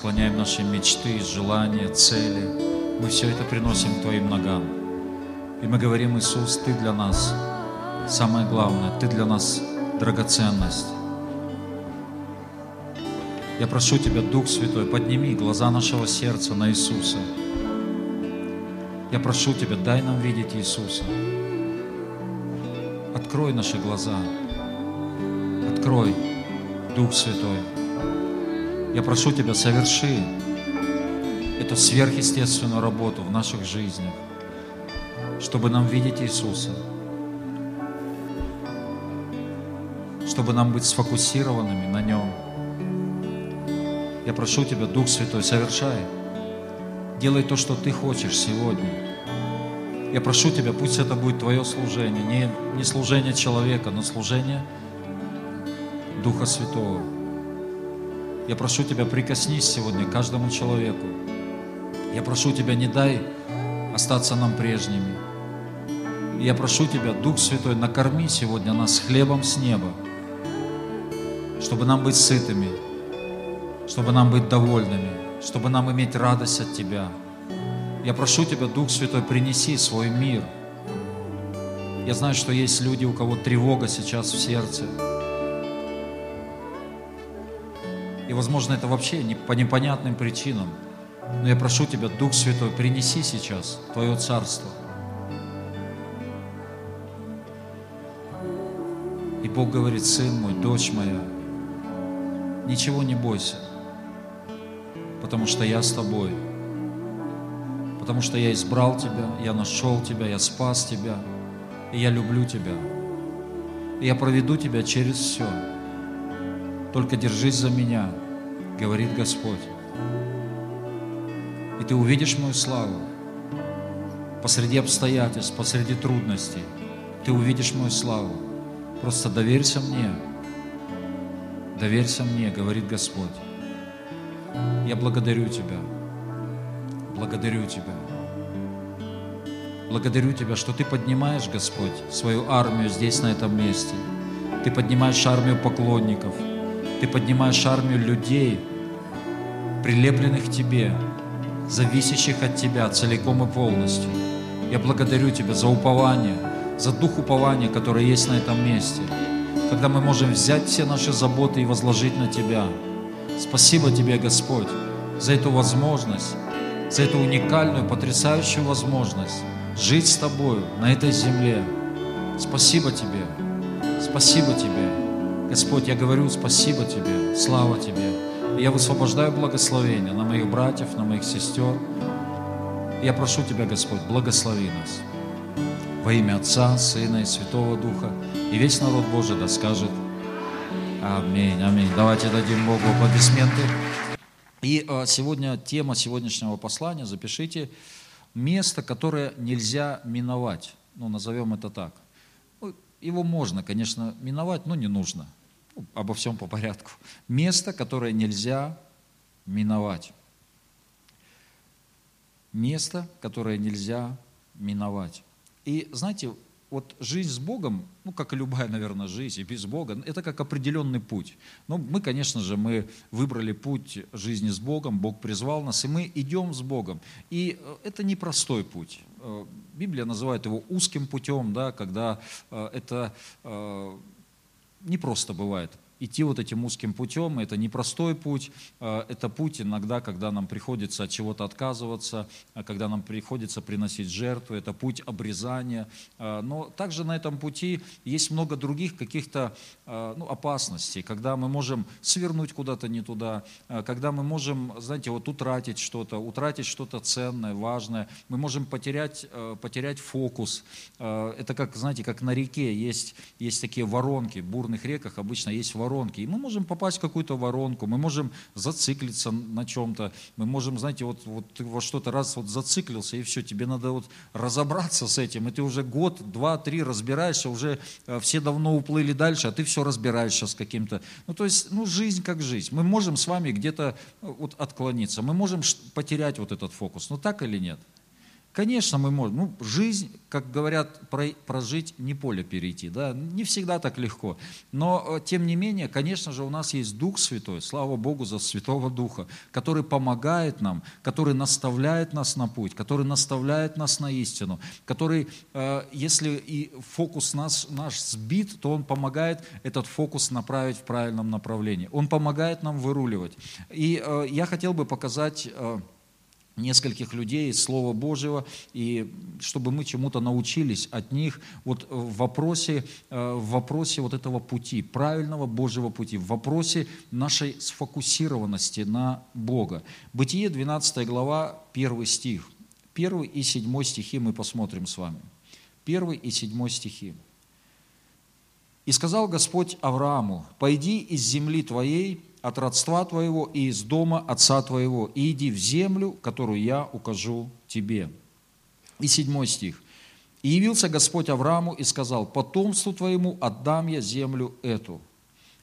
склоняем наши мечты, желания, цели. Мы все это приносим Твоим ногам. И мы говорим, Иисус, Ты для нас самое главное, Ты для нас драгоценность. Я прошу Тебя, Дух Святой, подними глаза нашего сердца на Иисуса. Я прошу Тебя, дай нам видеть Иисуса. Открой наши глаза. Открой, Дух Святой. Я прошу Тебя, соверши эту сверхъестественную работу в наших жизнях, чтобы нам видеть Иисуса, чтобы нам быть сфокусированными на Нем. Я прошу Тебя, Дух Святой, совершай. Делай то, что Ты хочешь сегодня. Я прошу Тебя, пусть это будет Твое служение, не, не служение человека, но служение Духа Святого. Я прошу Тебя, прикоснись сегодня к каждому человеку. Я прошу Тебя, не дай остаться нам прежними. Я прошу Тебя, Дух Святой, накорми сегодня нас хлебом с неба, чтобы нам быть сытыми, чтобы нам быть довольными, чтобы нам иметь радость от Тебя. Я прошу Тебя, Дух Святой, принеси свой мир. Я знаю, что есть люди, у кого тревога сейчас в сердце. И, возможно, это вообще не, по непонятным причинам. Но я прошу Тебя, Дух Святой, принеси сейчас Твое Царство. И Бог говорит, сын мой, дочь моя, ничего не бойся потому что я с тобой. Потому что я избрал тебя, я нашел тебя, я спас тебя, и я люблю тебя. И я проведу тебя через все. Только держись за меня, говорит Господь. И ты увидишь мою славу посреди обстоятельств, посреди трудностей. Ты увидишь мою славу. Просто доверься мне. Доверься мне, говорит Господь. Я благодарю Тебя. Благодарю Тебя. Благодарю Тебя, что Ты поднимаешь, Господь, свою армию здесь, на этом месте. Ты поднимаешь армию поклонников. Ты поднимаешь армию людей, прилепленных к Тебе, зависящих от Тебя целиком и полностью. Я благодарю Тебя за упование, за дух упования, который есть на этом месте, когда мы можем взять все наши заботы и возложить на Тебя – Спасибо Тебе, Господь, за эту возможность, за эту уникальную, потрясающую возможность жить с Тобою на этой земле. Спасибо Тебе, спасибо Тебе. Господь, я говорю спасибо Тебе, слава Тебе. Я высвобождаю благословение на моих братьев, на моих сестер. Я прошу Тебя, Господь, благослови нас. Во имя Отца, Сына и Святого Духа. И весь народ Божий да скажет Аминь, аминь. Давайте дадим Богу аплодисменты. И а, сегодня тема сегодняшнего послания, запишите, место, которое нельзя миновать. Ну, назовем это так. Ну, его можно, конечно, миновать, но не нужно. Обо всем по порядку. Место, которое нельзя миновать. Место, которое нельзя миновать. И знаете, вот жизнь с Богом, ну, как и любая, наверное, жизнь, и без Бога, это как определенный путь. Но ну, мы, конечно же, мы выбрали путь жизни с Богом, Бог призвал нас, и мы идем с Богом. И э, это непростой путь. Э, Библия называет его узким путем, да, когда э, это не просто бывает идти вот этим узким путем. Это непростой путь, а, это путь иногда, когда нам приходится от чего-то отказываться, а когда нам приходится приносить жертву, это путь обрезания. А, но также на этом пути есть много других каких-то ну, опасностей, когда мы можем свернуть куда-то не туда, когда мы можем, знаете, вот утратить что-то, утратить что-то ценное, важное, мы можем потерять, потерять фокус. Это как, знаете, как на реке есть, есть такие воронки, в бурных реках обычно есть воронки, воронки. И мы можем попасть в какую-то воронку, мы можем зациклиться на чем-то, мы можем, знаете, вот, вот ты во что-то раз вот зациклился, и все, тебе надо вот разобраться с этим, и ты уже год, два, три разбираешься, уже э, все давно уплыли дальше, а ты все разбираешься с каким-то. Ну, то есть, ну, жизнь как жизнь. Мы можем с вами где-то э, вот отклониться, мы можем потерять вот этот фокус, ну, так или нет? Конечно, мы можем. Ну, жизнь, как говорят, прожить не поле перейти. Да? Не всегда так легко. Но, э, тем не менее, конечно же, у нас есть Дух Святой, слава Богу за Святого Духа, который помогает нам, который наставляет нас на путь, который наставляет нас на истину, который, э, если и фокус наш, наш сбит, то он помогает этот фокус направить в правильном направлении. Он помогает нам выруливать. И э, я хотел бы показать нескольких людей из Слова Божьего, и чтобы мы чему-то научились от них вот в вопросе, э, в вопросе вот этого пути, правильного Божьего пути, в вопросе нашей сфокусированности на Бога. Бытие, 12 глава, 1 стих. 1 и 7 стихи мы посмотрим с вами. 1 и 7 стихи. «И сказал Господь Аврааму, «Пойди из земли твоей, от родства твоего и из дома отца твоего, и иди в землю, которую я укажу тебе». И седьмой стих. «И явился Господь Аврааму и сказал, потомству твоему отдам я землю эту».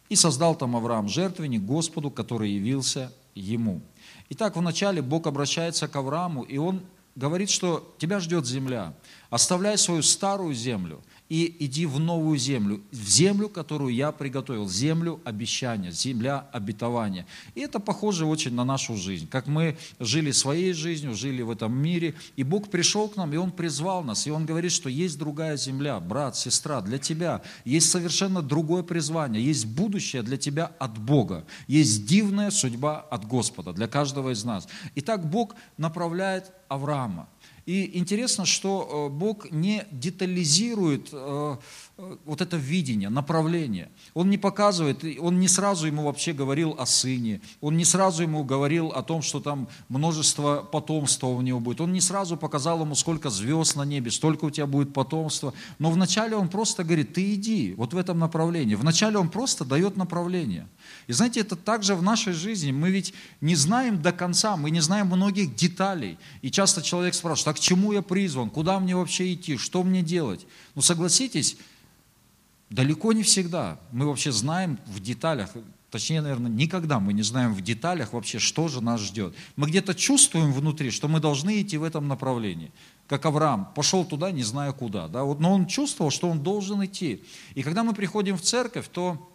И создал там Авраам жертвенник Господу, который явился ему. Итак, вначале Бог обращается к Аврааму, и он говорит, что тебя ждет земля. Оставляй свою старую землю – и иди в новую землю, в землю, которую я приготовил, землю обещания, земля обетования. И это похоже очень на нашу жизнь, как мы жили своей жизнью, жили в этом мире, и Бог пришел к нам, и Он призвал нас, и Он говорит, что есть другая земля, брат, сестра, для тебя, есть совершенно другое призвание, есть будущее для тебя от Бога, есть дивная судьба от Господа для каждого из нас. Итак, Бог направляет Авраама – и интересно, что э, Бог не детализирует э, э, вот это видение, направление. Он не показывает, он не сразу ему вообще говорил о сыне, он не сразу ему говорил о том, что там множество потомства у него будет. Он не сразу показал ему, сколько звезд на небе, столько у тебя будет потомства. Но вначале он просто говорит, ты иди вот в этом направлении. Вначале он просто дает направление. И знаете, это также в нашей жизни. Мы ведь не знаем до конца, мы не знаем многих деталей. И часто человек спрашивает, а к чему я призван, куда мне вообще идти, что мне делать? Ну согласитесь, далеко не всегда мы вообще знаем в деталях, точнее, наверное, никогда мы не знаем в деталях вообще, что же нас ждет. Мы где-то чувствуем внутри, что мы должны идти в этом направлении как Авраам, пошел туда, не зная куда. Да? Но он чувствовал, что он должен идти. И когда мы приходим в церковь, то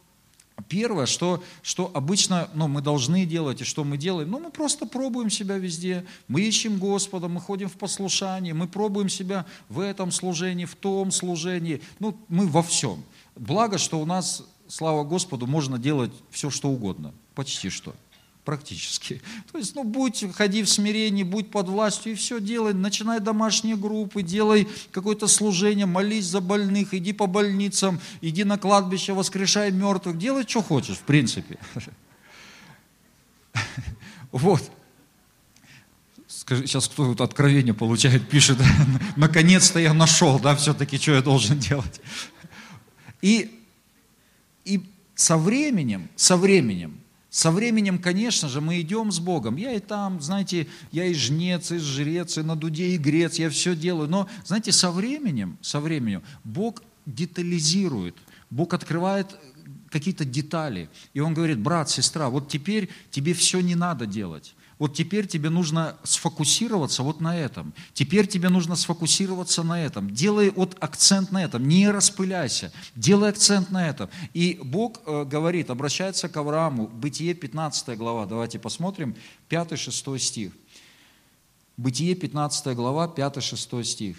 Первое, что, что обычно ну, мы должны делать и что мы делаем, ну мы просто пробуем себя везде, мы ищем Господа, мы ходим в послушание, мы пробуем себя в этом служении, в том служении, ну мы во всем. Благо, что у нас, слава Господу, можно делать все, что угодно, почти что практически. То есть, ну, будь, ходи в смирении, будь под властью и все делай, начинай домашние группы, делай какое-то служение, молись за больных, иди по больницам, иди на кладбище, воскрешай мертвых, делай, что хочешь, в принципе. Вот. Скажи, сейчас кто тут откровение получает, пишет, наконец-то я нашел, да, все-таки, что я должен делать. И, и со временем, со временем, со временем, конечно же, мы идем с Богом. Я и там, знаете, я и жнец, и жрец, и на дуде, и грец, я все делаю. Но, знаете, со временем, со временем Бог детализирует, Бог открывает какие-то детали. И Он говорит, брат, сестра, вот теперь тебе все не надо делать. Вот теперь тебе нужно сфокусироваться вот на этом. Теперь тебе нужно сфокусироваться на этом. Делай вот акцент на этом. Не распыляйся. Делай акцент на этом. И Бог э, говорит, обращается к Аврааму. Бытие 15 глава. Давайте посмотрим. 5-6 стих. Бытие 15 глава, 5-6 стих.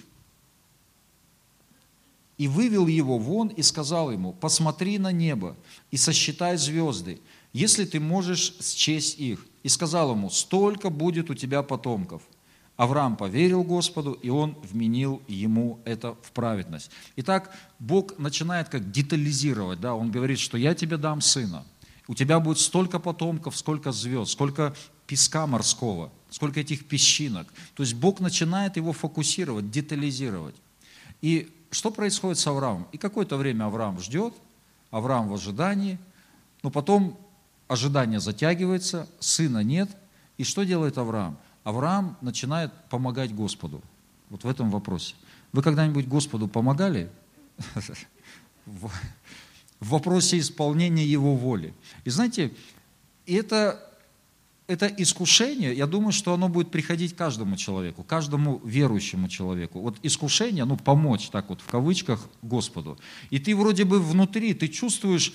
«И вывел его вон и сказал ему, посмотри на небо и сосчитай звезды, если ты можешь счесть их и сказал ему, столько будет у тебя потомков. Авраам поверил Господу, и он вменил ему это в праведность. Итак, Бог начинает как детализировать, да, он говорит, что я тебе дам сына, у тебя будет столько потомков, сколько звезд, сколько песка морского, сколько этих песчинок. То есть Бог начинает его фокусировать, детализировать. И что происходит с Авраамом? И какое-то время Авраам ждет, Авраам в ожидании, но потом ожидание затягивается, сына нет. И что делает Авраам? Авраам начинает помогать Господу. Вот в этом вопросе. Вы когда-нибудь Господу помогали? В вопросе исполнения Его воли. И знаете, это это искушение, я думаю, что оно будет приходить каждому человеку, каждому верующему человеку. Вот искушение, ну, помочь, так вот, в кавычках, Господу. И ты вроде бы внутри, ты чувствуешь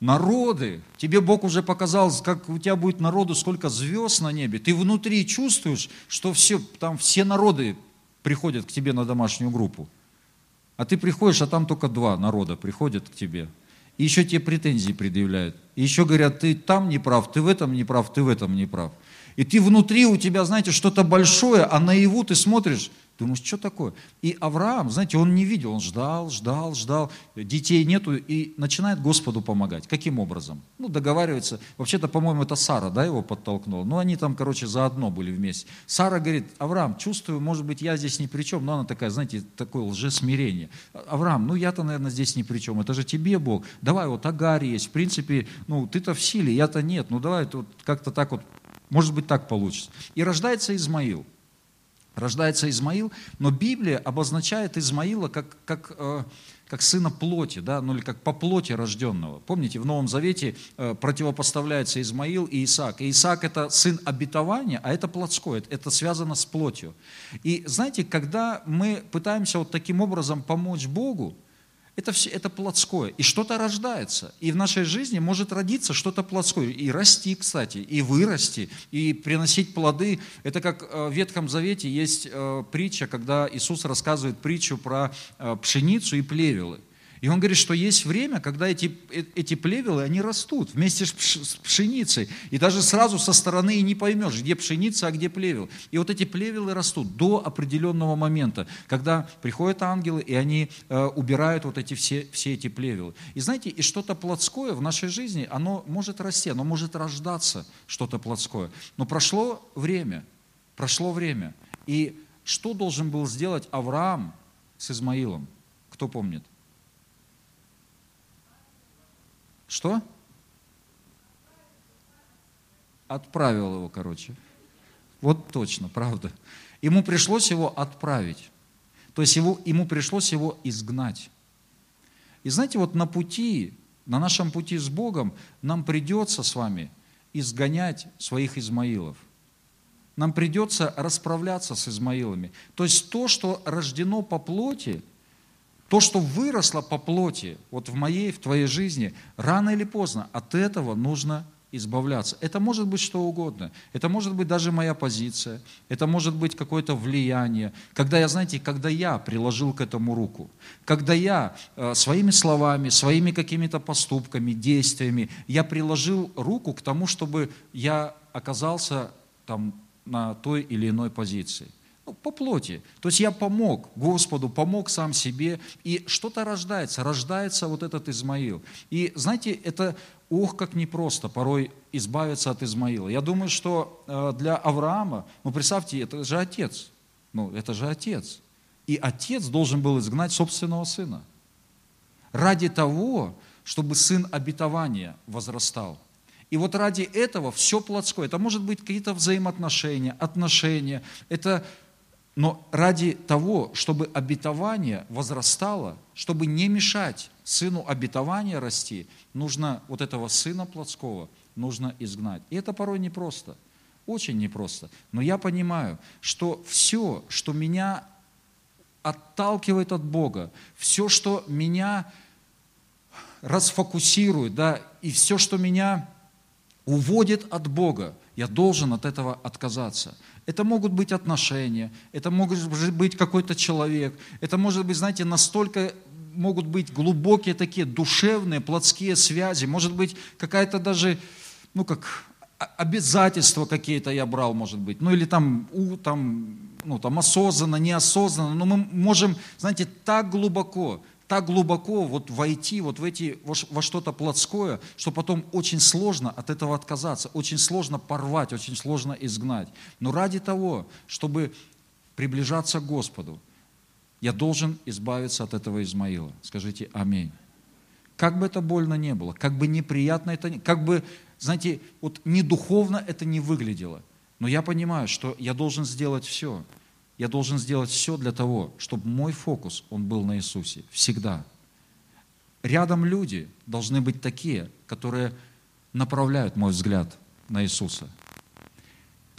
народы, тебе Бог уже показал, как у тебя будет народу, сколько звезд на небе. Ты внутри чувствуешь, что все, там все народы приходят к тебе на домашнюю группу. А ты приходишь, а там только два народа приходят к тебе. И еще тебе претензии предъявляют. И еще говорят, ты там не прав, ты в этом не прав, ты в этом не прав. И ты внутри у тебя, знаете, что-то большое, а наяву ты смотришь, Думаешь, что такое? И Авраам, знаете, он не видел, он ждал, ждал, ждал, детей нету, и начинает Господу помогать. Каким образом? Ну, договаривается. Вообще-то, по-моему, это Сара, да, его подтолкнула. Ну, они там, короче, заодно были вместе. Сара говорит, Авраам, чувствую, может быть, я здесь ни при чем, но она такая, знаете, такое лжесмирение. Авраам, ну, я-то, наверное, здесь ни при чем, это же тебе Бог. Давай, вот Агарь есть, в принципе, ну, ты-то в силе, я-то нет, ну, давай вот как-то так вот, может быть, так получится. И рождается Измаил рождается Измаил, но Библия обозначает Измаила как, как, э, как сына плоти, да, ну или как по плоти рожденного. Помните, в Новом Завете э, противопоставляется Измаил и Исаак. И Исаак это сын обетования, а это плотское, это связано с плотью. И знаете, когда мы пытаемся вот таким образом помочь Богу, это, все, это плотское. И что-то рождается. И в нашей жизни может родиться что-то плотское. И расти, кстати, и вырасти, и приносить плоды. Это как э, в Ветхом Завете есть э, притча, когда Иисус рассказывает притчу про э, пшеницу и плевелы. И он говорит, что есть время, когда эти, э, эти плевелы, они растут вместе с пшеницей. И даже сразу со стороны и не поймешь, где пшеница, а где плевел. И вот эти плевелы растут до определенного момента, когда приходят ангелы, и они э, убирают вот эти все, все эти плевелы. И знаете, и что-то плотское в нашей жизни, оно может расти, оно может рождаться, что-то плотское. Но прошло время, прошло время. И что должен был сделать Авраам с Измаилом? Кто помнит? Что? Отправил его, короче. Вот точно, правда. Ему пришлось его отправить. То есть его, ему пришлось его изгнать. И знаете, вот на пути, на нашем пути с Богом нам придется с вами изгонять своих Измаилов. Нам придется расправляться с Измаилами. То есть то, что рождено по плоти, то, что выросло по плоти, вот в моей, в твоей жизни, рано или поздно от этого нужно избавляться. Это может быть что угодно. Это может быть даже моя позиция. Это может быть какое-то влияние. Когда я, знаете, когда я приложил к этому руку, когда я э, своими словами, своими какими-то поступками, действиями, я приложил руку к тому, чтобы я оказался там на той или иной позиции. Ну, по плоти. То есть я помог Господу, помог сам себе, и что-то рождается, рождается вот этот Измаил. И знаете, это, ох, как непросто порой избавиться от Измаила. Я думаю, что э, для Авраама, ну представьте, это же отец, ну это же отец. И отец должен был изгнать собственного сына. Ради того, чтобы сын обетования возрастал. И вот ради этого все плотское, это может быть какие-то взаимоотношения, отношения, это но ради того, чтобы обетование возрастало, чтобы не мешать сыну обетования расти, нужно вот этого сына плотского нужно изгнать. И это порой непросто, очень непросто. Но я понимаю, что все, что меня отталкивает от Бога, все, что меня расфокусирует, да, и все, что меня уводит от Бога, я должен от этого отказаться. Это могут быть отношения, это может быть какой-то человек, это может быть, знаете, настолько могут быть глубокие такие душевные, плотские связи, может быть какая-то даже, ну как обязательства какие-то я брал, может быть, ну или там, у, там, ну, там осознанно, неосознанно, но мы можем, знаете, так глубоко так глубоко вот войти вот в эти, во что-то плотское, что потом очень сложно от этого отказаться, очень сложно порвать, очень сложно изгнать. Но ради того, чтобы приближаться к Господу, я должен избавиться от этого Измаила. Скажите аминь. Как бы это больно не было, как бы неприятно это, как бы, знаете, вот не духовно это не выглядело, но я понимаю, что я должен сделать все – я должен сделать все для того, чтобы мой фокус, он был на Иисусе. Всегда. Рядом люди должны быть такие, которые направляют мой взгляд на Иисуса.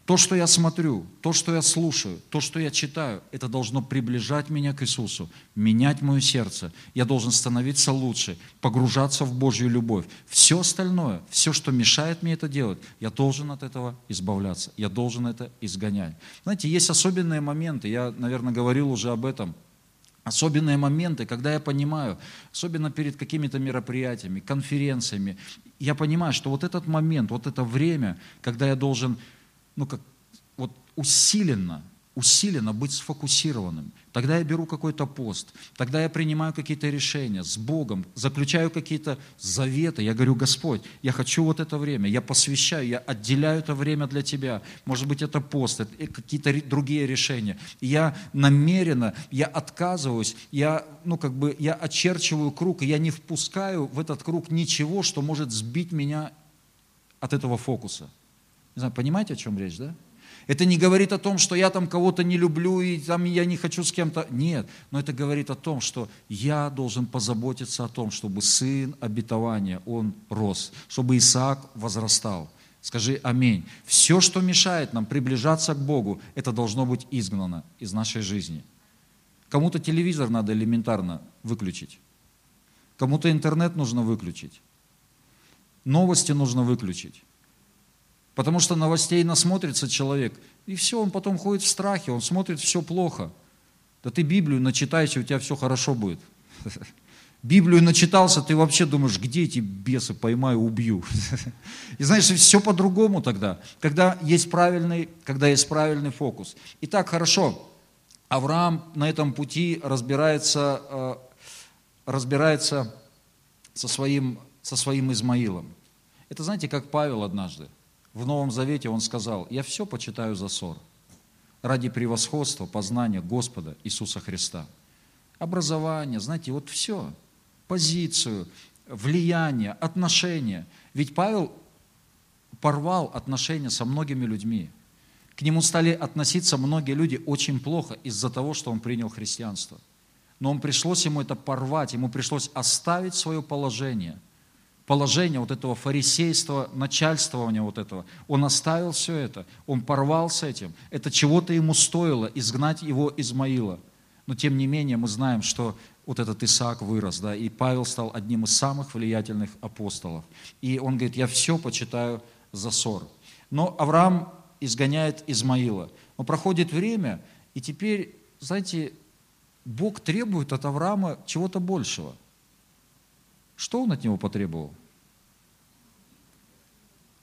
То, что я смотрю, то, что я слушаю, то, что я читаю, это должно приближать меня к Иисусу, менять мое сердце. Я должен становиться лучше, погружаться в Божью любовь. Все остальное, все, что мешает мне это делать, я должен от этого избавляться, я должен это изгонять. Знаете, есть особенные моменты, я, наверное, говорил уже об этом, особенные моменты, когда я понимаю, особенно перед какими-то мероприятиями, конференциями, я понимаю, что вот этот момент, вот это время, когда я должен ну как, вот усиленно, усиленно быть сфокусированным. Тогда я беру какой-то пост, тогда я принимаю какие-то решения с Богом, заключаю какие-то заветы. Я говорю, Господь, я хочу вот это время, я посвящаю, я отделяю это время для Тебя. Может быть, это пост, это какие-то другие решения. Я намеренно, я отказываюсь, я, ну, как бы, я очерчиваю круг, и я не впускаю в этот круг ничего, что может сбить меня от этого фокуса. Не знаю, понимаете, о чем речь, да? Это не говорит о том, что я там кого-то не люблю и там я не хочу с кем-то. Нет, но это говорит о том, что я должен позаботиться о том, чтобы сын обетования, он рос, чтобы Исаак возрастал. Скажи аминь. Все, что мешает нам приближаться к Богу, это должно быть изгнано из нашей жизни. Кому-то телевизор надо элементарно выключить. Кому-то интернет нужно выключить. Новости нужно выключить. Потому что новостей насмотрится человек, и все, он потом ходит в страхе, он смотрит, все плохо. Да ты Библию начитайся, у тебя все хорошо будет. Библию начитался, ты вообще думаешь, где эти бесы, поймаю, убью. И знаешь, все по-другому тогда, когда есть правильный, когда есть правильный фокус. Итак, хорошо, Авраам на этом пути разбирается, э, разбирается со своим, со своим Измаилом. Это знаете, как Павел однажды в Новом Завете он сказал, я все почитаю за ссор ради превосходства, познания Господа Иисуса Христа. Образование, знаете, вот все, позицию, влияние, отношения. Ведь Павел порвал отношения со многими людьми. К нему стали относиться многие люди очень плохо из-за того, что он принял христианство. Но он пришлось ему это порвать, ему пришлось оставить свое положение – положение вот этого фарисейства, начальствования вот этого. Он оставил все это, он порвал с этим. Это чего-то ему стоило изгнать его Измаила. Но тем не менее мы знаем, что вот этот Исаак вырос, да, и Павел стал одним из самых влиятельных апостолов. И он говорит, я все почитаю за ссор. Но Авраам изгоняет Измаила. Но проходит время, и теперь, знаете, Бог требует от Авраама чего-то большего – что он от него потребовал?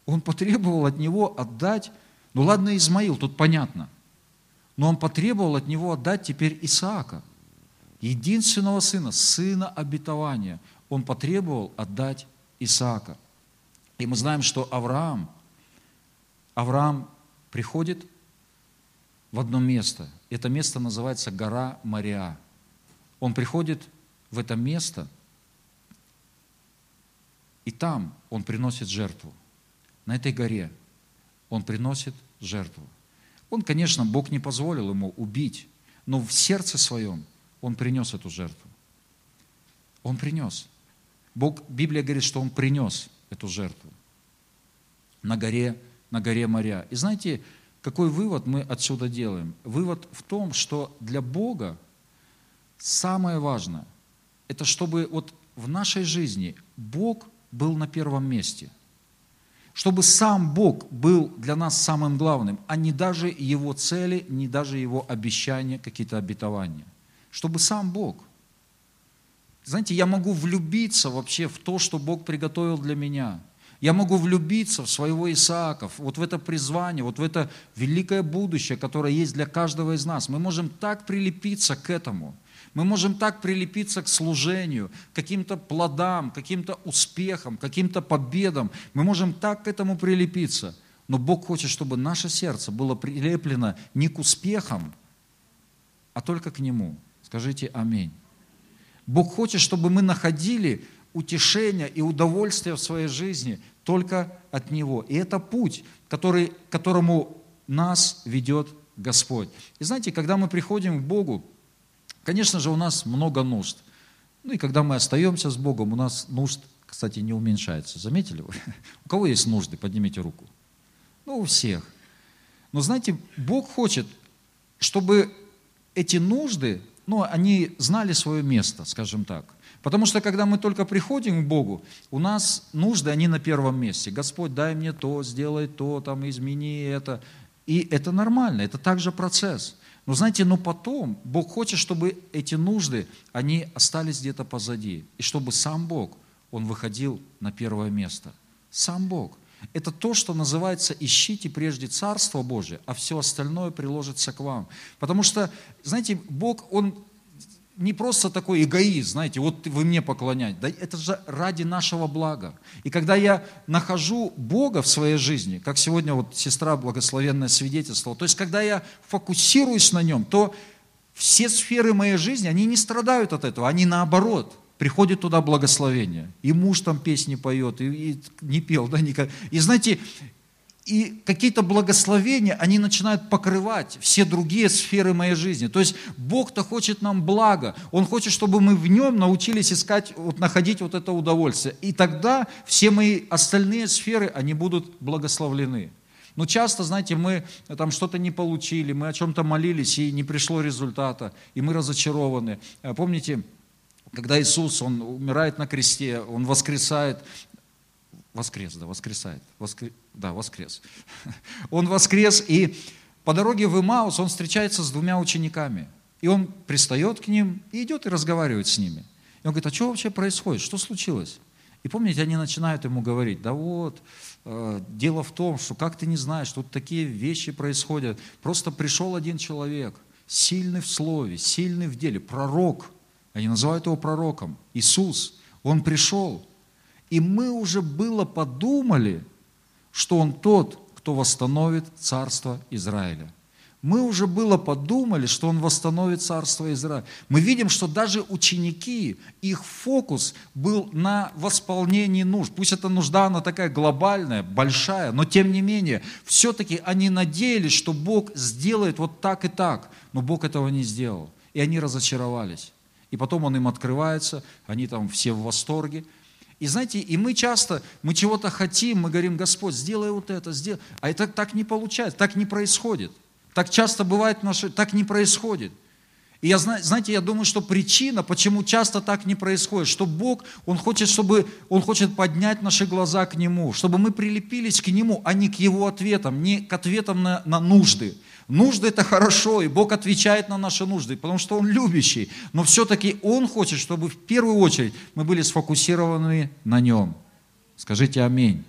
Он потребовал от него отдать, ну ладно, Измаил, тут понятно, но он потребовал от него отдать теперь Исаака, единственного сына, сына обетования. Он потребовал отдать Исаака. И мы знаем, что Авраам, Авраам приходит в одно место. Это место называется гора Мария. Он приходит в это место – и там он приносит жертву. На этой горе он приносит жертву. Он, конечно, Бог не позволил ему убить, но в сердце своем он принес эту жертву. Он принес. Бог, Библия говорит, что он принес эту жертву на горе, на горе моря. И знаете, какой вывод мы отсюда делаем? Вывод в том, что для Бога самое важное, это чтобы вот в нашей жизни Бог был на первом месте. Чтобы сам Бог был для нас самым главным, а не даже его цели, не даже его обещания, какие-то обетования. Чтобы сам Бог. Знаете, я могу влюбиться вообще в то, что Бог приготовил для меня. Я могу влюбиться в своего Исаака, вот в это призвание, вот в это великое будущее, которое есть для каждого из нас. Мы можем так прилепиться к этому – мы можем так прилепиться к служению, к каким-то плодам, каким-то успехам, каким-то победам. Мы можем так к этому прилепиться. Но Бог хочет, чтобы наше сердце было прилеплено не к успехам, а только к Нему. Скажите аминь. Бог хочет, чтобы мы находили утешение и удовольствие в своей жизни только от Него. И это путь, который, к которому нас ведет Господь. И знаете, когда мы приходим к Богу, Конечно же, у нас много нужд. Ну и когда мы остаемся с Богом, у нас нужд, кстати, не уменьшается. Заметили вы? У кого есть нужды? Поднимите руку. Ну, у всех. Но знаете, Бог хочет, чтобы эти нужды, ну, они знали свое место, скажем так. Потому что когда мы только приходим к Богу, у нас нужды, они на первом месте. Господь, дай мне то, сделай то, там, измени это. И это нормально, это также процесс. Но знаете, но потом Бог хочет, чтобы эти нужды, они остались где-то позади. И чтобы сам Бог, Он выходил на первое место. Сам Бог. Это то, что называется «ищите прежде Царство Божие, а все остальное приложится к вам». Потому что, знаете, Бог, Он не просто такой эгоист, знаете, вот вы мне поклоняете. Да это же ради нашего блага. И когда я нахожу Бога в своей жизни, как сегодня вот сестра благословенное свидетельство, то есть когда я фокусируюсь на нем, то все сферы моей жизни, они не страдают от этого, они наоборот, приходит туда благословение. И муж там песни поет, и, и не пел, да, никак. И знаете, и какие-то благословения, они начинают покрывать все другие сферы моей жизни. То есть Бог-то хочет нам блага. Он хочет, чтобы мы в нем научились искать, вот, находить вот это удовольствие. И тогда все мои остальные сферы, они будут благословлены. Но часто, знаете, мы там что-то не получили, мы о чем-то молились, и не пришло результата, и мы разочарованы. А помните, когда Иисус, Он умирает на кресте, Он воскресает, Воскрес, да, воскресает. Воскр... Да, воскрес. Он воскрес, и по дороге в Имаус он встречается с двумя учениками. И он пристает к ним и идет и разговаривает с ними. И он говорит, а что вообще происходит? Что случилось? И помните, они начинают ему говорить, да вот, э, дело в том, что как ты не знаешь, тут такие вещи происходят. Просто пришел один человек, сильный в слове, сильный в деле, пророк. Они называют его пророком. Иисус. Он пришел, и мы уже было подумали, что Он тот, кто восстановит царство Израиля. Мы уже было подумали, что Он восстановит царство Израиля. Мы видим, что даже ученики, их фокус был на восполнении нужд. Пусть эта нужда, она такая глобальная, большая, но тем не менее, все-таки они надеялись, что Бог сделает вот так и так, но Бог этого не сделал. И они разочаровались. И потом Он им открывается, они там все в восторге, и знаете, и мы часто, мы чего-то хотим, мы говорим, Господь, сделай вот это, сделай. А это так не получается, так не происходит. Так часто бывает, наше, так не происходит. И я, знаете, я думаю, что причина, почему часто так не происходит, что Бог, Он хочет, чтобы, Он хочет поднять наши глаза к Нему, чтобы мы прилепились к Нему, а не к Его ответам, не к ответам на, на нужды. Нужды это хорошо, и Бог отвечает на наши нужды, потому что Он любящий. Но все-таки Он хочет, чтобы в первую очередь мы были сфокусированы на Нем. Скажите аминь.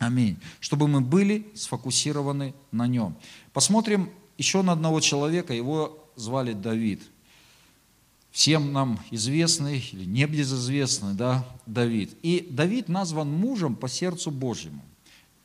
Аминь. Чтобы мы были сфокусированы на Нем. Посмотрим еще на одного человека, его звали Давид. Всем нам известный или небезызвестный, да, Давид. И Давид назван мужем по сердцу Божьему.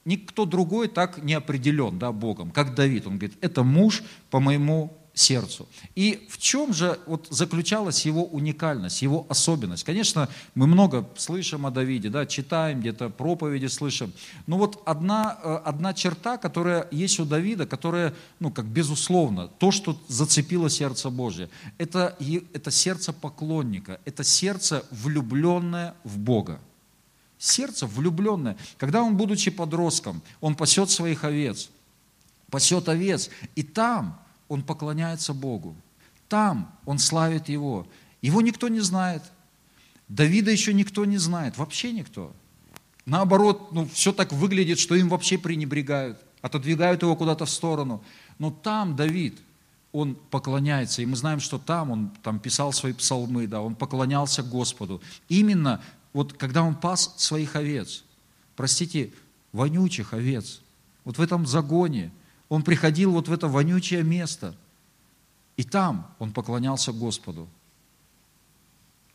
Никто другой так не определен да, Богом, как Давид. Он говорит, это муж по моему сердцу. И в чем же вот заключалась его уникальность, его особенность? Конечно, мы много слышим о Давиде, да, читаем где-то проповеди, слышим. Но вот одна, э, одна черта, которая есть у Давида, которая, ну, как безусловно, то, что зацепило сердце Божье, это, это сердце поклонника, это сердце влюбленное в Бога. Сердце влюбленное. Когда он, будучи подростком, он пасет своих овец, пасет овец, и там он поклоняется Богу. Там он славит Его. Его никто не знает. Давида еще никто не знает, вообще никто. Наоборот, ну, все так выглядит, что им вообще пренебрегают, отодвигают его куда-то в сторону. Но там Давид, он поклоняется, и мы знаем, что там он там писал свои псалмы, да, он поклонялся Господу. Именно вот когда он пас своих овец, простите, вонючих овец, вот в этом загоне, он приходил вот в это вонючее место, и там он поклонялся Господу.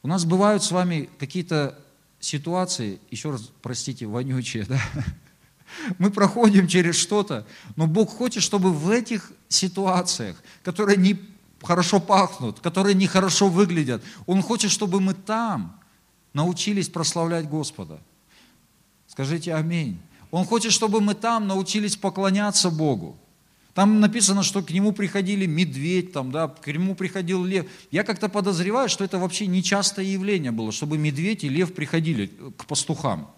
У нас бывают с вами какие-то ситуации, еще раз, простите, вонючие, да? Мы проходим через что-то, но Бог хочет, чтобы в этих ситуациях, которые не хорошо пахнут, которые не хорошо выглядят, Он хочет, чтобы мы там научились прославлять Господа. Скажите аминь. Он хочет, чтобы мы там научились поклоняться Богу. Там написано, что к нему приходили медведь, там, да, к нему приходил лев. Я как-то подозреваю, что это вообще нечастое явление было, чтобы медведь и лев приходили к пастухам.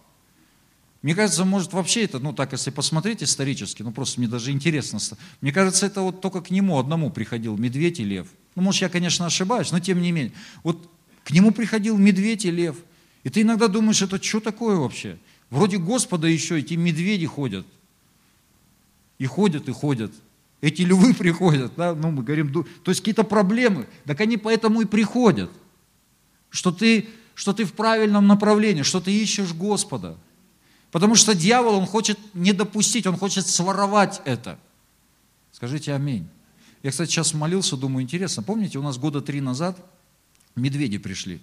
Мне кажется, может вообще это, ну так, если посмотреть исторически, ну просто мне даже интересно. Мне кажется, это вот только к нему одному приходил медведь и лев. Ну, может, я, конечно, ошибаюсь, но тем не менее. Вот к нему приходил медведь и лев. И ты иногда думаешь, это что такое вообще? Вроде Господа еще эти медведи ходят. И ходят, и ходят. Эти львы приходят, да, ну мы говорим, то есть какие-то проблемы, так они поэтому и приходят, что ты, что ты в правильном направлении, что ты ищешь Господа. Потому что дьявол, он хочет не допустить, он хочет своровать это. Скажите аминь. Я, кстати, сейчас молился, думаю, интересно, помните, у нас года три назад медведи пришли.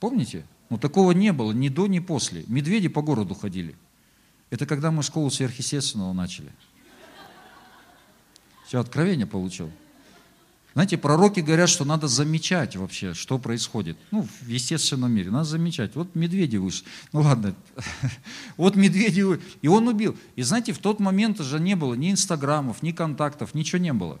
Помните? Ну, такого не было ни до, ни после. Медведи по городу ходили. Это когда мы школу сверхъестественного начали. Все, откровение получил. Знаете, пророки говорят, что надо замечать вообще, что происходит. Ну, в естественном мире. Надо замечать. Вот медведи вышли. Ну ладно. Вот медведи И он убил. И знаете, в тот момент уже не было ни инстаграмов, ни контактов, ничего не было.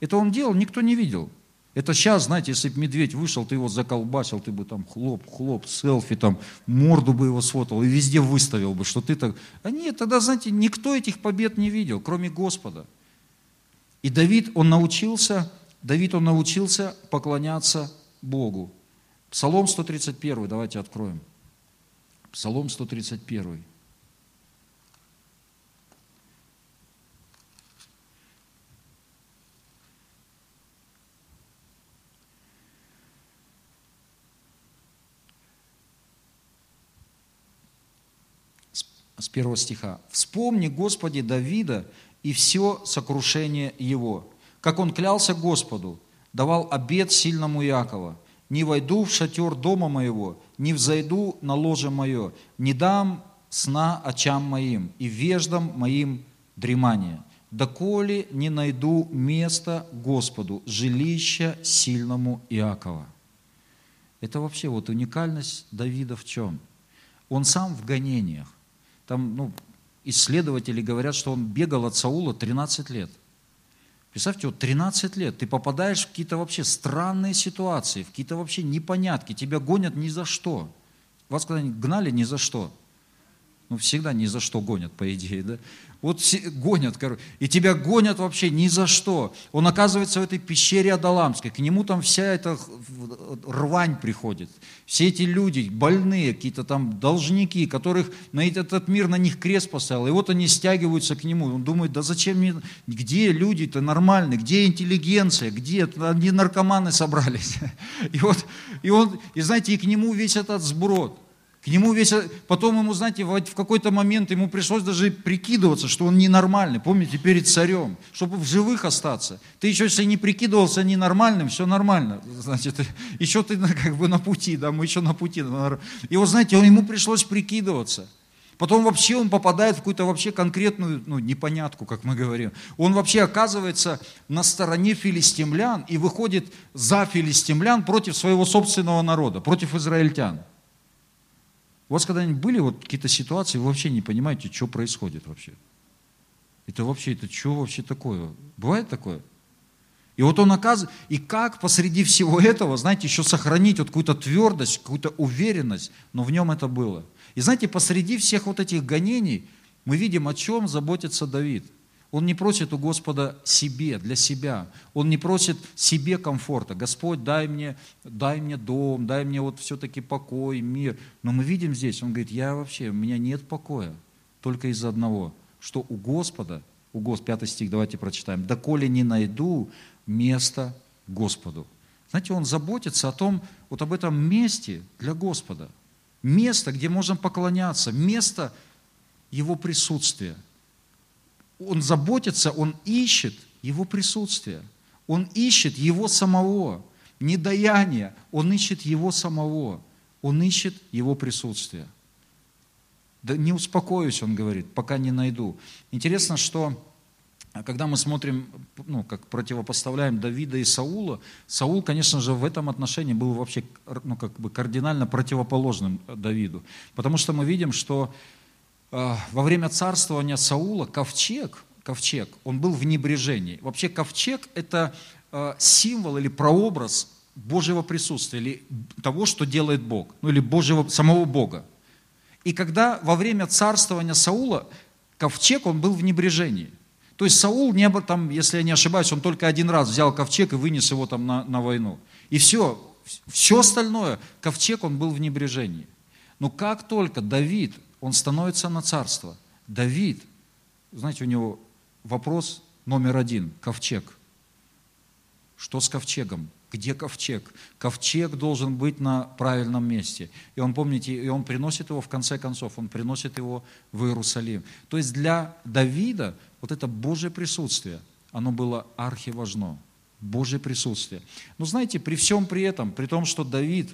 Это он делал, никто не видел. Это сейчас, знаете, если бы медведь вышел, ты его заколбасил, ты бы там хлоп, хлоп, селфи, там морду бы его сфотал и везде выставил бы, что ты так... А нет, тогда, знаете, никто этих побед не видел, кроме Господа. И Давид, он научился, Давид, он научился поклоняться Богу. Псалом 131, давайте откроем. Псалом 131. с первого стиха. «Вспомни, Господи, Давида и все сокрушение его, как он клялся Господу, давал обед сильному Якова, не войду в шатер дома моего, не взойду на ложе мое, не дам сна очам моим и веждам моим дремания, доколе не найду места Господу, жилища сильному Иакова. Это вообще вот уникальность Давида в чем? Он сам в гонениях. Там, ну, исследователи говорят, что он бегал от Саула 13 лет. Представьте, вот 13 лет ты попадаешь в какие-то вообще странные ситуации, в какие-то вообще непонятки, тебя гонят ни за что. Вас когда-нибудь гнали ни за что? Ну, всегда ни за что гонят, по идее, да? Вот гонят, короче, и тебя гонят вообще ни за что. Он оказывается в этой пещере Адаламской, к нему там вся эта рвань приходит. Все эти люди, больные, какие-то там должники, которых на этот мир на них крест поставил, и вот они стягиваются к нему. Он думает, да зачем мне, где люди-то нормальные, где интеллигенция, где, они наркоманы собрались. И вот, и он, и знаете, и к нему весь этот сброд – к нему весь... Потом ему, знаете, в какой-то момент ему пришлось даже прикидываться, что он ненормальный. Помните, перед царем, чтобы в живых остаться. Ты еще, если не прикидывался ненормальным, все нормально. Значит, еще ты как бы на пути, да, мы еще на пути. И вот, знаете, ему пришлось прикидываться. Потом вообще он попадает в какую-то вообще конкретную, ну, непонятку, как мы говорим. Он вообще оказывается на стороне филистимлян и выходит за филистимлян против своего собственного народа, против израильтян. У вас когда-нибудь были вот какие-то ситуации, вы вообще не понимаете, что происходит вообще? Это вообще, это что вообще такое? Бывает такое? И вот он оказывает, и как посреди всего этого, знаете, еще сохранить вот какую-то твердость, какую-то уверенность, но в нем это было. И знаете, посреди всех вот этих гонений мы видим, о чем заботится Давид – он не просит у Господа себе, для себя. Он не просит себе комфорта. Господь, дай мне, дай мне дом, дай мне вот все-таки покой, мир. Но мы видим здесь, он говорит, я вообще, у меня нет покоя. Только из-за одного, что у Господа, у Господа, пятый стих, давайте прочитаем, «Доколе не найду места Господу». Знаете, он заботится о том, вот об этом месте для Господа. Место, где можем поклоняться, место Его присутствия – он заботится, он ищет его присутствие. Он ищет его самого, не даяние, он ищет его самого, он ищет его присутствие. Да не успокоюсь, он говорит, пока не найду. Интересно, что когда мы смотрим, ну, как противопоставляем Давида и Саула, Саул, конечно же, в этом отношении был вообще ну, как бы кардинально противоположным Давиду. Потому что мы видим, что Э, во время царствования Саула ковчег, ковчег, он был в небрежении. Вообще ковчег – это э, символ или прообраз Божьего присутствия, или того, что делает Бог, ну или Божьего, самого Бога. И когда во время царствования Саула ковчег, он был в небрежении. То есть Саул, не, там, если я не ошибаюсь, он только один раз взял ковчег и вынес его там на, на войну. И все, все остальное, ковчег, он был в небрежении. Но как только Давид, он становится на царство, Давид, знаете, у него вопрос номер один, ковчег. Что с ковчегом? Где ковчег? Ковчег должен быть на правильном месте. И он, помните, и он приносит его в конце концов, он приносит его в Иерусалим. То есть для Давида вот это Божье присутствие, оно было архиважно. Божье присутствие. Но знаете, при всем при этом, при том, что Давид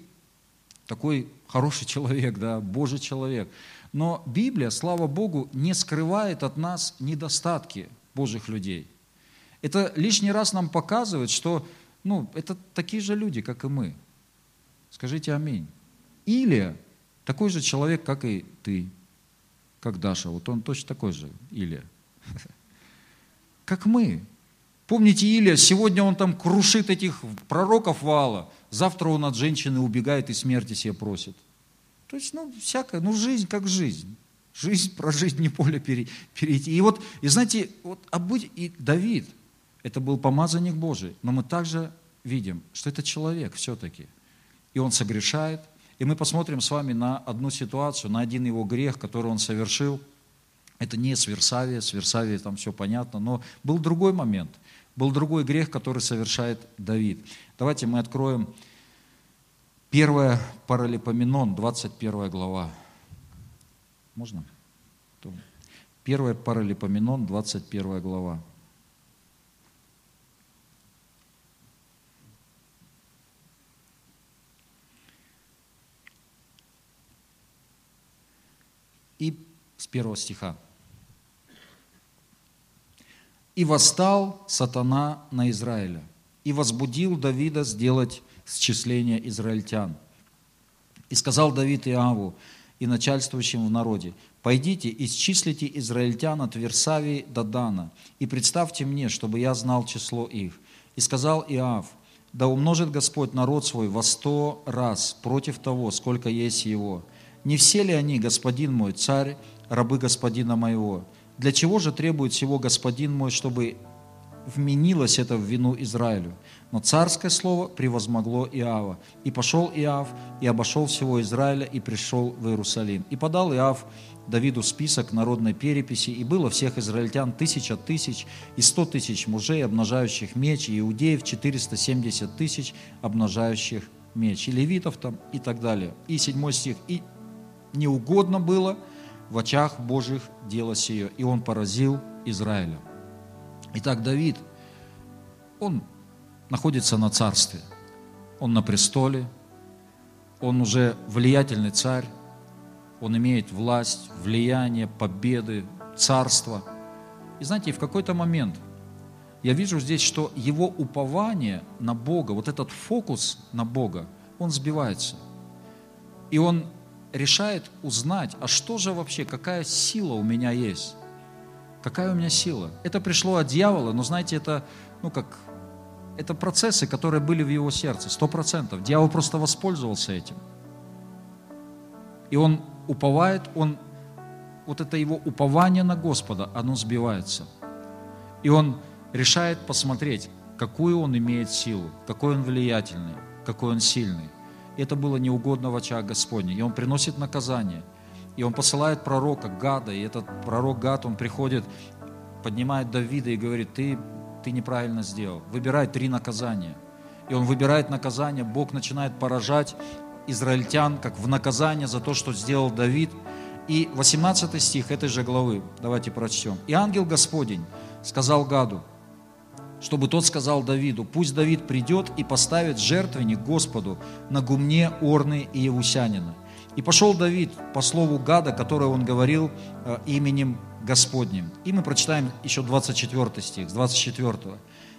такой хороший человек, да, Божий человек, но Библия, слава Богу, не скрывает от нас недостатки Божьих людей. Это лишний раз нам показывает, что ну, это такие же люди, как и мы. Скажите аминь. Или такой же человек, как и ты, как Даша. Вот он точно такой же, Илия. Как мы. Помните Илия, сегодня он там крушит этих пророков вала, завтра он от женщины убегает и смерти себе просит. То есть, ну, всякое, ну, жизнь как жизнь. Жизнь прожить, не поле перейти. И вот, и знаете, вот, а будь, и Давид, это был помазанник Божий, но мы также видим, что это человек все-таки. И он согрешает. И мы посмотрим с вами на одну ситуацию, на один его грех, который он совершил. Это не с Версавия, с Версавией там все понятно, но был другой момент, был другой грех, который совершает Давид. Давайте мы откроем 1 Паралипоменон, 21 глава. Можно? 1 Паралипоменон, 21 глава. И с первого стиха. «И восстал сатана на Израиля, и возбудил Давида сделать счисление израильтян. И сказал Давид Иаву и начальствующим в народе, «Пойдите, исчислите израильтян от Версавии до Дана, и представьте мне, чтобы я знал число их». И сказал Иав, «Да умножит Господь народ свой во сто раз против того, сколько есть его, не все ли они, господин мой, царь, рабы господина моего? Для чего же требует всего господин мой, чтобы вменилось это в вину Израилю? Но царское слово превозмогло Иава. И пошел Иав, и обошел всего Израиля, и пришел в Иерусалим. И подал Иав Давиду список народной переписи, и было всех израильтян тысяча тысяч, и сто тысяч мужей, обнажающих меч, и иудеев 470 тысяч, обнажающих меч, и левитов там, и так далее. И седьмой стих. И неугодно было в очах Божьих дело сие, и он поразил Израиля. Итак, Давид, он находится на царстве, он на престоле, он уже влиятельный царь, он имеет власть, влияние, победы, царство. И знаете, в какой-то момент я вижу здесь, что его упование на Бога, вот этот фокус на Бога, он сбивается. И он решает узнать, а что же вообще, какая сила у меня есть. Какая у меня сила? Это пришло от дьявола, но знаете, это, ну как, это процессы, которые были в его сердце, сто процентов. Дьявол просто воспользовался этим. И он уповает, он, вот это его упование на Господа, оно сбивается. И он решает посмотреть, какую он имеет силу, какой он влиятельный, какой он сильный это было неугодно в очах Господне. И он приносит наказание. И он посылает пророка Гада, и этот пророк Гад, он приходит, поднимает Давида и говорит, ты, ты неправильно сделал. Выбирай три наказания. И он выбирает наказание, Бог начинает поражать израильтян, как в наказание за то, что сделал Давид. И 18 стих этой же главы, давайте прочтем. «И ангел Господень сказал Гаду, чтобы тот сказал Давиду, пусть Давид придет и поставит жертвенник Господу на гумне Орны и Евусянина. И пошел Давид по слову Гада, которое он говорил э, именем Господним. И мы прочитаем еще 24 стих, с 24.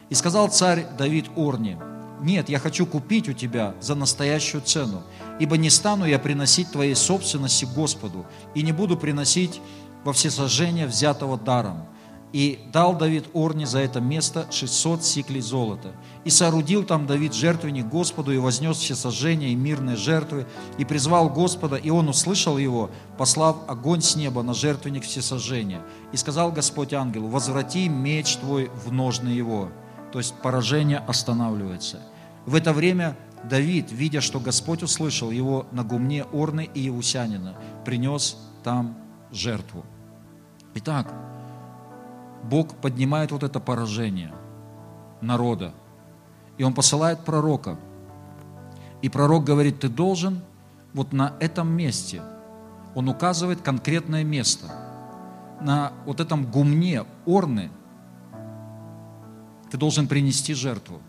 «И сказал царь Давид Орне, нет, я хочу купить у тебя за настоящую цену, ибо не стану я приносить твоей собственности Господу, и не буду приносить во всесожжение взятого даром. И дал Давид Орне за это место 600 сиклей золота. И соорудил там Давид жертвенник Господу, и вознес все сожжения и мирные жертвы, и призвал Господа, и он услышал его, послав огонь с неба на жертвенник всесожжения. И сказал Господь ангелу, возврати меч твой в ножны его. То есть поражение останавливается. В это время Давид, видя, что Господь услышал его на гумне Орны и Иусянина, принес там жертву. Итак, Бог поднимает вот это поражение народа. И Он посылает пророка. И пророк говорит, ты должен вот на этом месте, он указывает конкретное место, на вот этом гумне Орны, ты должен принести жертву.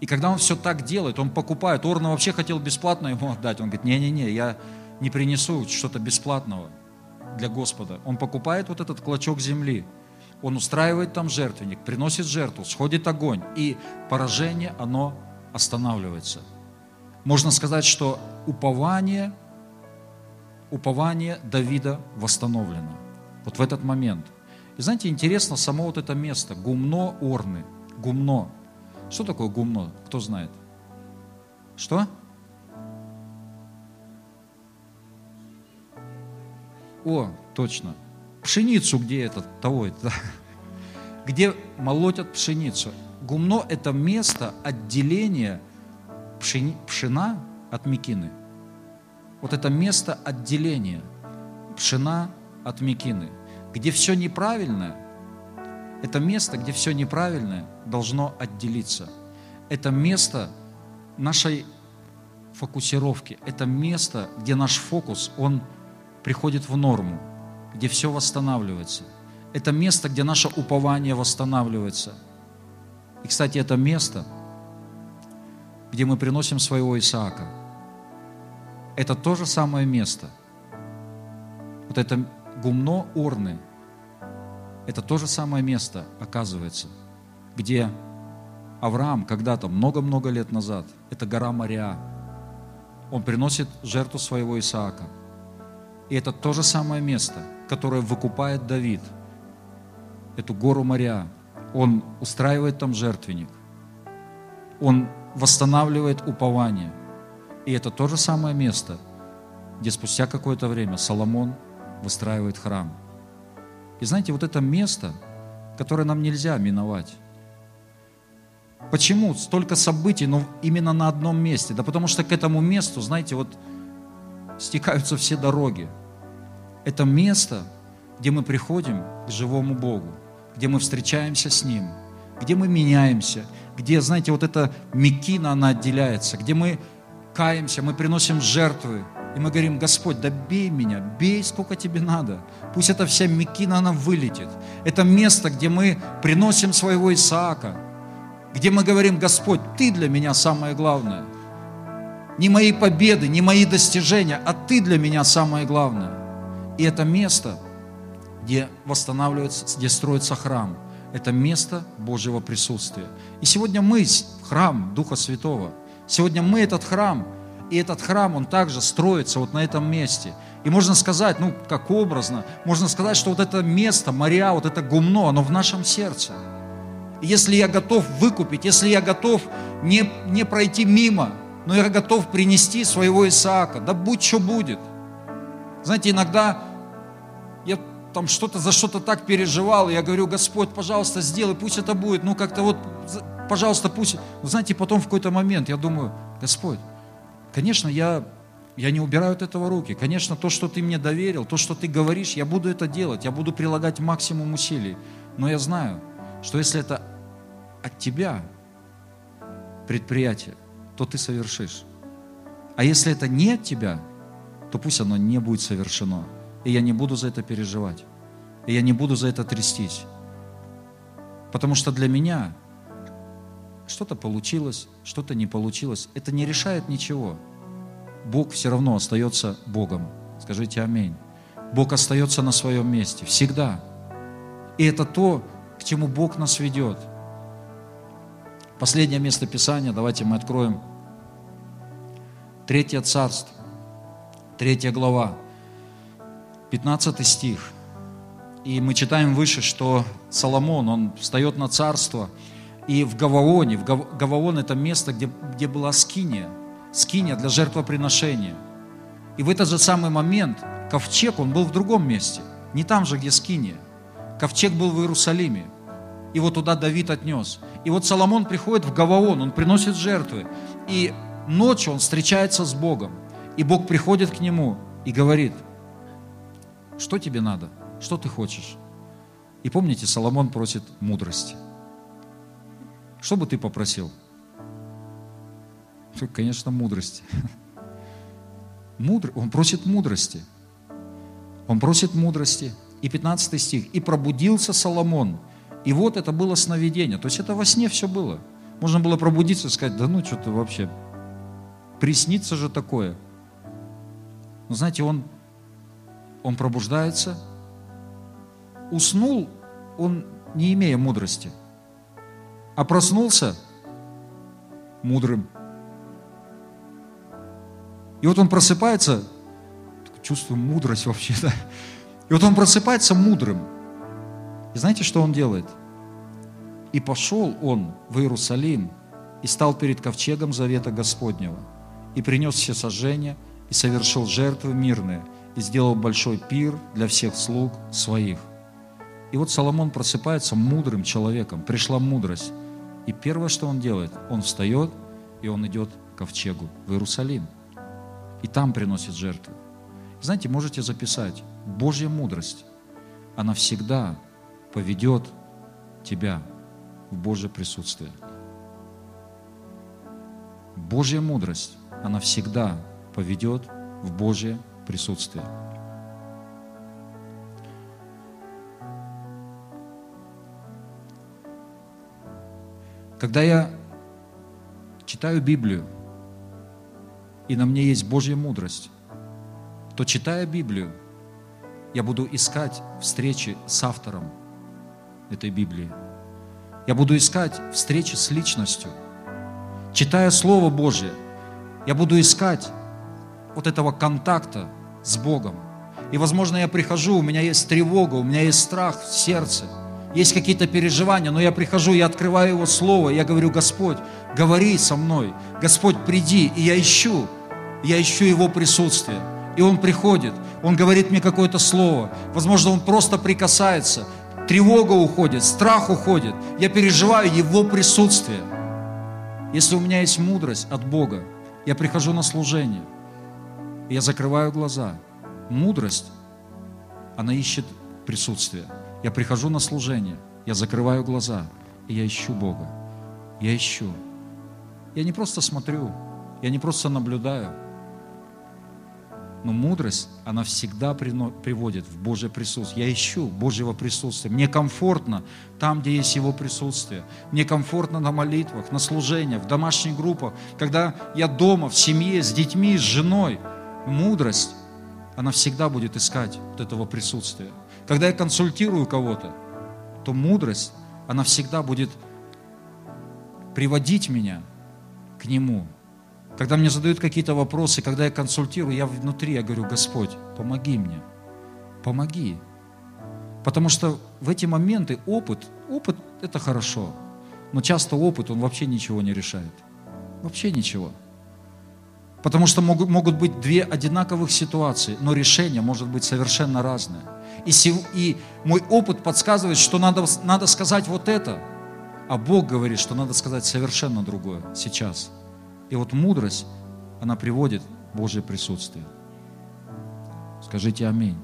И когда он все так делает, он покупает. Орна вообще хотел бесплатно ему отдать. Он говорит, не-не-не, я не принесу что-то бесплатного для Господа. Он покупает вот этот клочок земли, он устраивает там жертвенник, приносит жертву, сходит огонь, и поражение, оно останавливается. Можно сказать, что упование, упование Давида восстановлено. Вот в этот момент. И знаете, интересно само вот это место, гумно Орны, гумно. Что такое гумно? Кто знает? Что? О, точно. Пшеницу где этот, того, да? где молотят пшеницу. Гумно – это место отделения пшени, пшена от мекины. Вот это место отделения пшена от мекины. Где все неправильное, это место, где все неправильное, должно отделиться. Это место нашей фокусировки. Это место, где наш фокус, он приходит в норму, где все восстанавливается. Это место, где наше упование восстанавливается. И, кстати, это место, где мы приносим своего Исаака. Это то же самое место. Вот это гумно Орны, это то же самое место, оказывается, где Авраам когда-то, много-много лет назад, это гора Мария, он приносит жертву своего Исаака – и это то же самое место, которое выкупает Давид, эту гору моря. Он устраивает там жертвенник. Он восстанавливает упование. И это то же самое место, где спустя какое-то время Соломон выстраивает храм. И знаете, вот это место, которое нам нельзя миновать. Почему столько событий, но именно на одном месте? Да потому что к этому месту, знаете, вот стекаются все дороги. Это место, где мы приходим к живому Богу, где мы встречаемся с Ним, где мы меняемся, где, знаете, вот эта мекина, она отделяется, где мы каемся, мы приносим жертвы, и мы говорим, Господь, да бей меня, бей сколько тебе надо. Пусть эта вся мекина, она вылетит. Это место, где мы приносим своего Исаака, где мы говорим, Господь, Ты для меня самое главное. Не мои победы, не мои достижения, а Ты для меня самое главное. И это место, где восстанавливается, где строится храм, это место Божьего присутствия. И сегодня мы храм Духа Святого. Сегодня мы этот храм, и этот храм, он также строится вот на этом месте. И можно сказать, ну, как образно, можно сказать, что вот это место, моря, вот это гумно, оно в нашем сердце. И если я готов выкупить, если я готов не, не пройти мимо, но я готов принести своего Исаака, да будь что будет. Знаете, иногда там что-то за что-то так переживал, я говорю, Господь, пожалуйста, сделай, пусть это будет, ну как-то вот, пожалуйста, пусть. Вы знаете, потом в какой-то момент я думаю, Господь, конечно, я, я не убираю от этого руки, конечно, то, что Ты мне доверил, то, что Ты говоришь, я буду это делать, я буду прилагать максимум усилий, но я знаю, что если это от Тебя предприятие, то Ты совершишь. А если это не от Тебя, то пусть оно не будет совершено. И я не буду за это переживать. И я не буду за это трястись. Потому что для меня что-то получилось, что-то не получилось. Это не решает ничего. Бог все равно остается Богом. Скажите аминь. Бог остается на своем месте. Всегда. И это то, к чему Бог нас ведет. Последнее место Писания, давайте мы откроем. Третье царство, третья глава. 15 стих. И мы читаем выше, что Соломон, он встает на царство, и в Гаваоне, в Гаваон это место, где, где была скиния, скиния для жертвоприношения. И в этот же самый момент ковчег, он был в другом месте, не там же, где скиния. Ковчег был в Иерусалиме. Его туда Давид отнес. И вот Соломон приходит в Гаваон, он приносит жертвы. И ночью он встречается с Богом. И Бог приходит к нему и говорит, что тебе надо, что ты хочешь. И помните, Соломон просит мудрости. Что бы ты попросил? Конечно, мудрости. Мудр... Он просит мудрости. Он просит мудрости. И 15 стих. «И пробудился Соломон». И вот это было сновидение. То есть это во сне все было. Можно было пробудиться и сказать, да ну что-то вообще, приснится же такое. Но знаете, он, он пробуждается, уснул он, не имея мудрости, а проснулся мудрым. И вот он просыпается, чувствую мудрость вообще, да? И вот он просыпается мудрым. И знаете, что он делает? И пошел он в Иерусалим и стал перед ковчегом завета Господнего, и принес все сожжения, и совершил жертвы мирные, и сделал большой пир для всех слуг своих. И вот Соломон просыпается мудрым человеком, пришла мудрость. И первое, что он делает, он встает, и он идет к ковчегу в Иерусалим. И там приносит жертвы. Знаете, можете записать, Божья мудрость, она всегда поведет тебя в Божье присутствие. Божья мудрость, она всегда поведет в Божье присутствие. Когда я читаю Библию, и на мне есть Божья мудрость, то читая Библию, я буду искать встречи с автором этой Библии. Я буду искать встречи с личностью. Читая Слово Божье, я буду искать вот этого контакта с Богом. И, возможно, я прихожу, у меня есть тревога, у меня есть страх в сердце, есть какие-то переживания, но я прихожу, я открываю Его Слово, я говорю, Господь, говори со мной, Господь, приди, и я ищу, я ищу Его присутствие. И Он приходит, Он говорит мне какое-то слово, возможно, Он просто прикасается, тревога уходит, страх уходит, я переживаю Его присутствие. Если у меня есть мудрость от Бога, я прихожу на служение, я закрываю глаза. Мудрость, она ищет присутствие. Я прихожу на служение, я закрываю глаза, и я ищу Бога. Я ищу. Я не просто смотрю, я не просто наблюдаю, но мудрость, она всегда приводит в Божье присутствие. Я ищу Божьего присутствия. Мне комфортно там, где есть Его присутствие. Мне комфортно на молитвах, на служениях, в домашних группах, когда я дома, в семье, с детьми, с женой. Мудрость, она всегда будет искать вот этого присутствия. Когда я консультирую кого-то, то мудрость, она всегда будет приводить меня к Нему, когда мне задают какие-то вопросы, когда я консультирую, я внутри, я говорю, Господь, помоги мне, помоги. Потому что в эти моменты опыт, опыт – это хорошо, но часто опыт, он вообще ничего не решает. Вообще ничего. Потому что могут, могут быть две одинаковых ситуации, но решение может быть совершенно разное. И, и мой опыт подсказывает, что надо, надо сказать вот это, а Бог говорит, что надо сказать совершенно другое сейчас – и вот мудрость, она приводит Божье присутствие. Скажите аминь.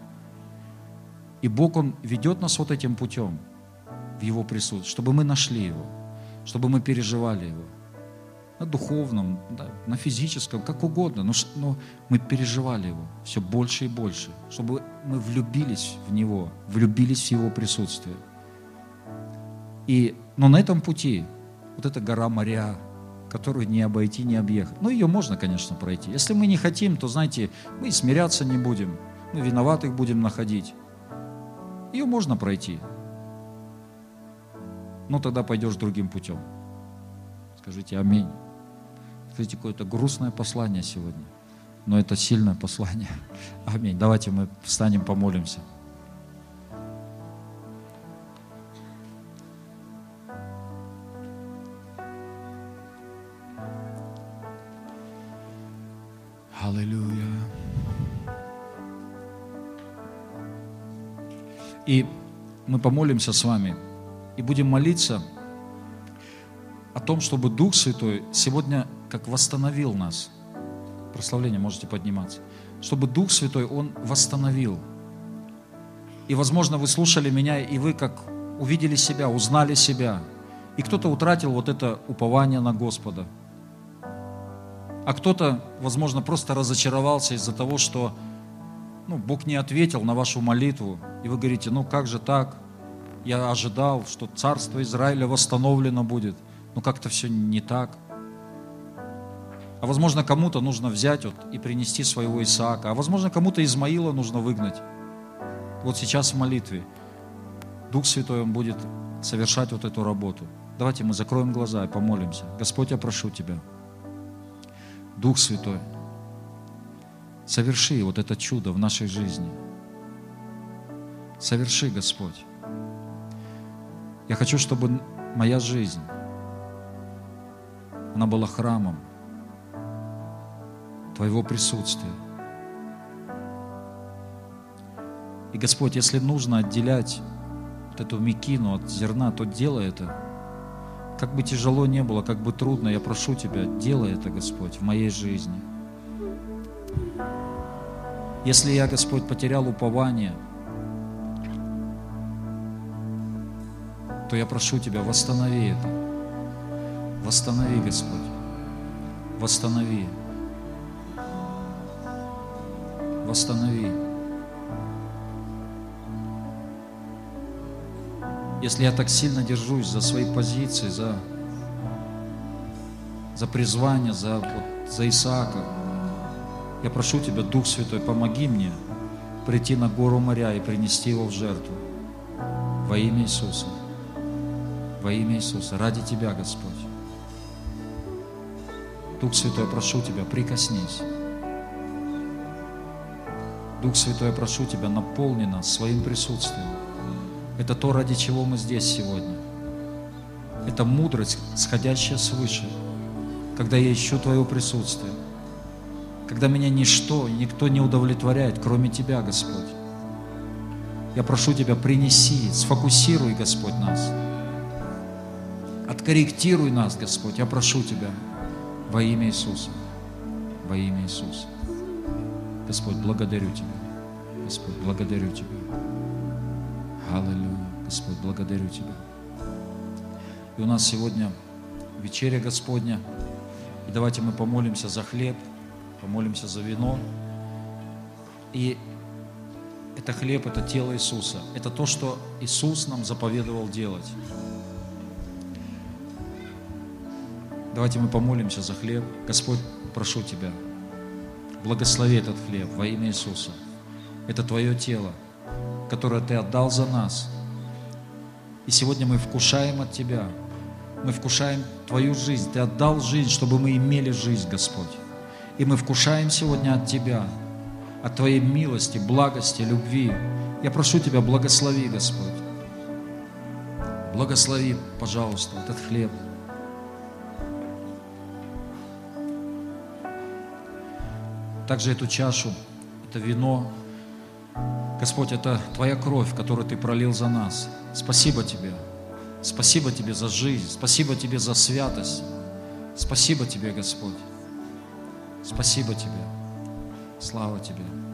И Бог, Он ведет нас вот этим путем в Его присутствие, чтобы мы нашли Его, чтобы мы переживали Его. На духовном, да, на физическом, как угодно, но, но мы переживали Его все больше и больше, чтобы мы влюбились в Него, влюбились в Его присутствие. И, но на этом пути, вот эта гора Мария, которую не обойти, не объехать. Ну, ее можно, конечно, пройти. Если мы не хотим, то, знаете, мы смиряться не будем, мы виноватых будем находить. Ее можно пройти. Но тогда пойдешь другим путем. Скажите аминь видите, какое-то грустное послание сегодня, но это сильное послание. Аминь. Давайте мы встанем, помолимся. Аллилуйя. И мы помолимся с вами и будем молиться о том, чтобы Дух Святой сегодня как восстановил нас. Прославление можете подниматься. Чтобы Дух Святой, Он восстановил. И, возможно, вы слушали меня, и вы как увидели себя, узнали себя. И кто-то утратил вот это упование на Господа. А кто-то, возможно, просто разочаровался из-за того, что ну, Бог не ответил на вашу молитву. И вы говорите, ну как же так? Я ожидал, что царство Израиля восстановлено будет. Но как-то все не так. А возможно, кому-то нужно взять вот и принести своего Исаака. А возможно, кому-то Измаила нужно выгнать. Вот сейчас в молитве Дух Святой, Он будет совершать вот эту работу. Давайте мы закроем глаза и помолимся. Господь, я прошу Тебя, Дух Святой, соверши вот это чудо в нашей жизни. Соверши, Господь. Я хочу, чтобы моя жизнь, она была храмом Твоего присутствия. И, Господь, если нужно отделять вот эту мекину от зерна, то делай это. Как бы тяжело не было, как бы трудно, я прошу Тебя, делай это, Господь, в моей жизни. Если я, Господь, потерял упование, то я прошу Тебя, восстанови это. Восстанови, Господь. Восстанови. Восстанови. Если я так сильно держусь за свои позиции, за, за призвание, за, вот, за Исаака, я прошу Тебя, Дух Святой, помоги мне прийти на гору моря и принести его в жертву. Во имя Иисуса. Во имя Иисуса. Ради Тебя, Господь. Дух Святой, прошу Тебя, прикоснись. Дух Святой, прошу Тебя, наполни нас своим присутствием. Это то, ради чего мы здесь сегодня. Это мудрость, сходящая свыше, когда я ищу Твое присутствие, когда меня ничто никто не удовлетворяет, кроме Тебя, Господь. Я прошу Тебя, принеси, сфокусируй, Господь, нас. Откорректируй нас, Господь, я прошу Тебя, во имя Иисуса. Во имя Иисуса. Господь, благодарю Тебя. Господь, благодарю Тебя. Аллилуйя. Господь, благодарю Тебя. И у нас сегодня вечеря Господня. И давайте мы помолимся за хлеб, помолимся за вино. И это хлеб, это тело Иисуса. Это то, что Иисус нам заповедовал делать. Давайте мы помолимся за хлеб. Господь, прошу Тебя, благослови этот хлеб во имя Иисуса. Это Твое тело – которое Ты отдал за нас. И сегодня мы вкушаем от Тебя. Мы вкушаем Твою жизнь. Ты отдал жизнь, чтобы мы имели жизнь, Господь. И мы вкушаем сегодня от Тебя, от Твоей милости, благости, любви. Я прошу Тебя, благослови, Господь. Благослови, пожалуйста, этот хлеб. Также эту чашу, это вино, Господь, это Твоя кровь, которую Ты пролил за нас. Спасибо Тебе. Спасибо Тебе за жизнь. Спасибо Тебе за святость. Спасибо Тебе, Господь. Спасибо Тебе. Слава Тебе.